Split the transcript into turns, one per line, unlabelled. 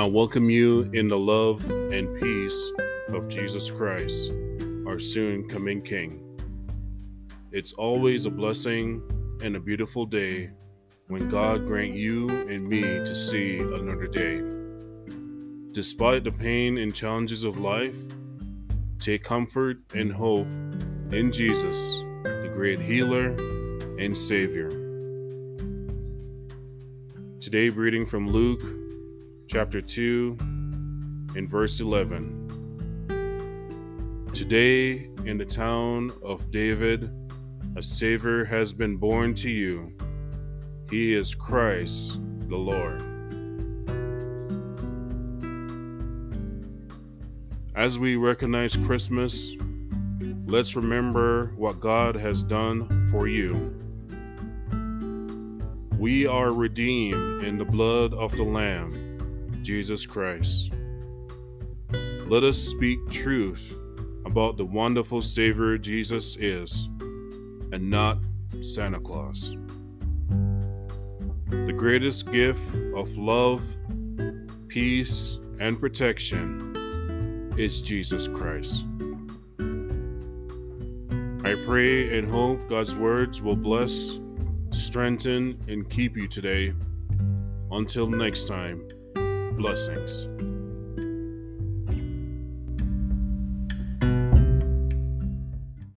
I welcome you in the love and peace of Jesus Christ, our soon coming King. It's always a blessing and a beautiful day when God grant you and me to see another day. Despite the pain and challenges of life, take comfort and hope in Jesus, the great healer and Savior. Today, reading from Luke chapter 2 and verse 11. Today, in the town of David, a Savior has been born to you. He is Christ the Lord. As we recognize Christmas, let's remember what God has done for you. We are redeemed in the blood of the Lamb, Jesus Christ. Let us speak truth about the wonderful Savior Jesus is, and not Santa Claus. The greatest gift of love, peace, and protection is Jesus Christ. I pray and hope God's words will bless strengthen, and keep you today. Until next time, blessings.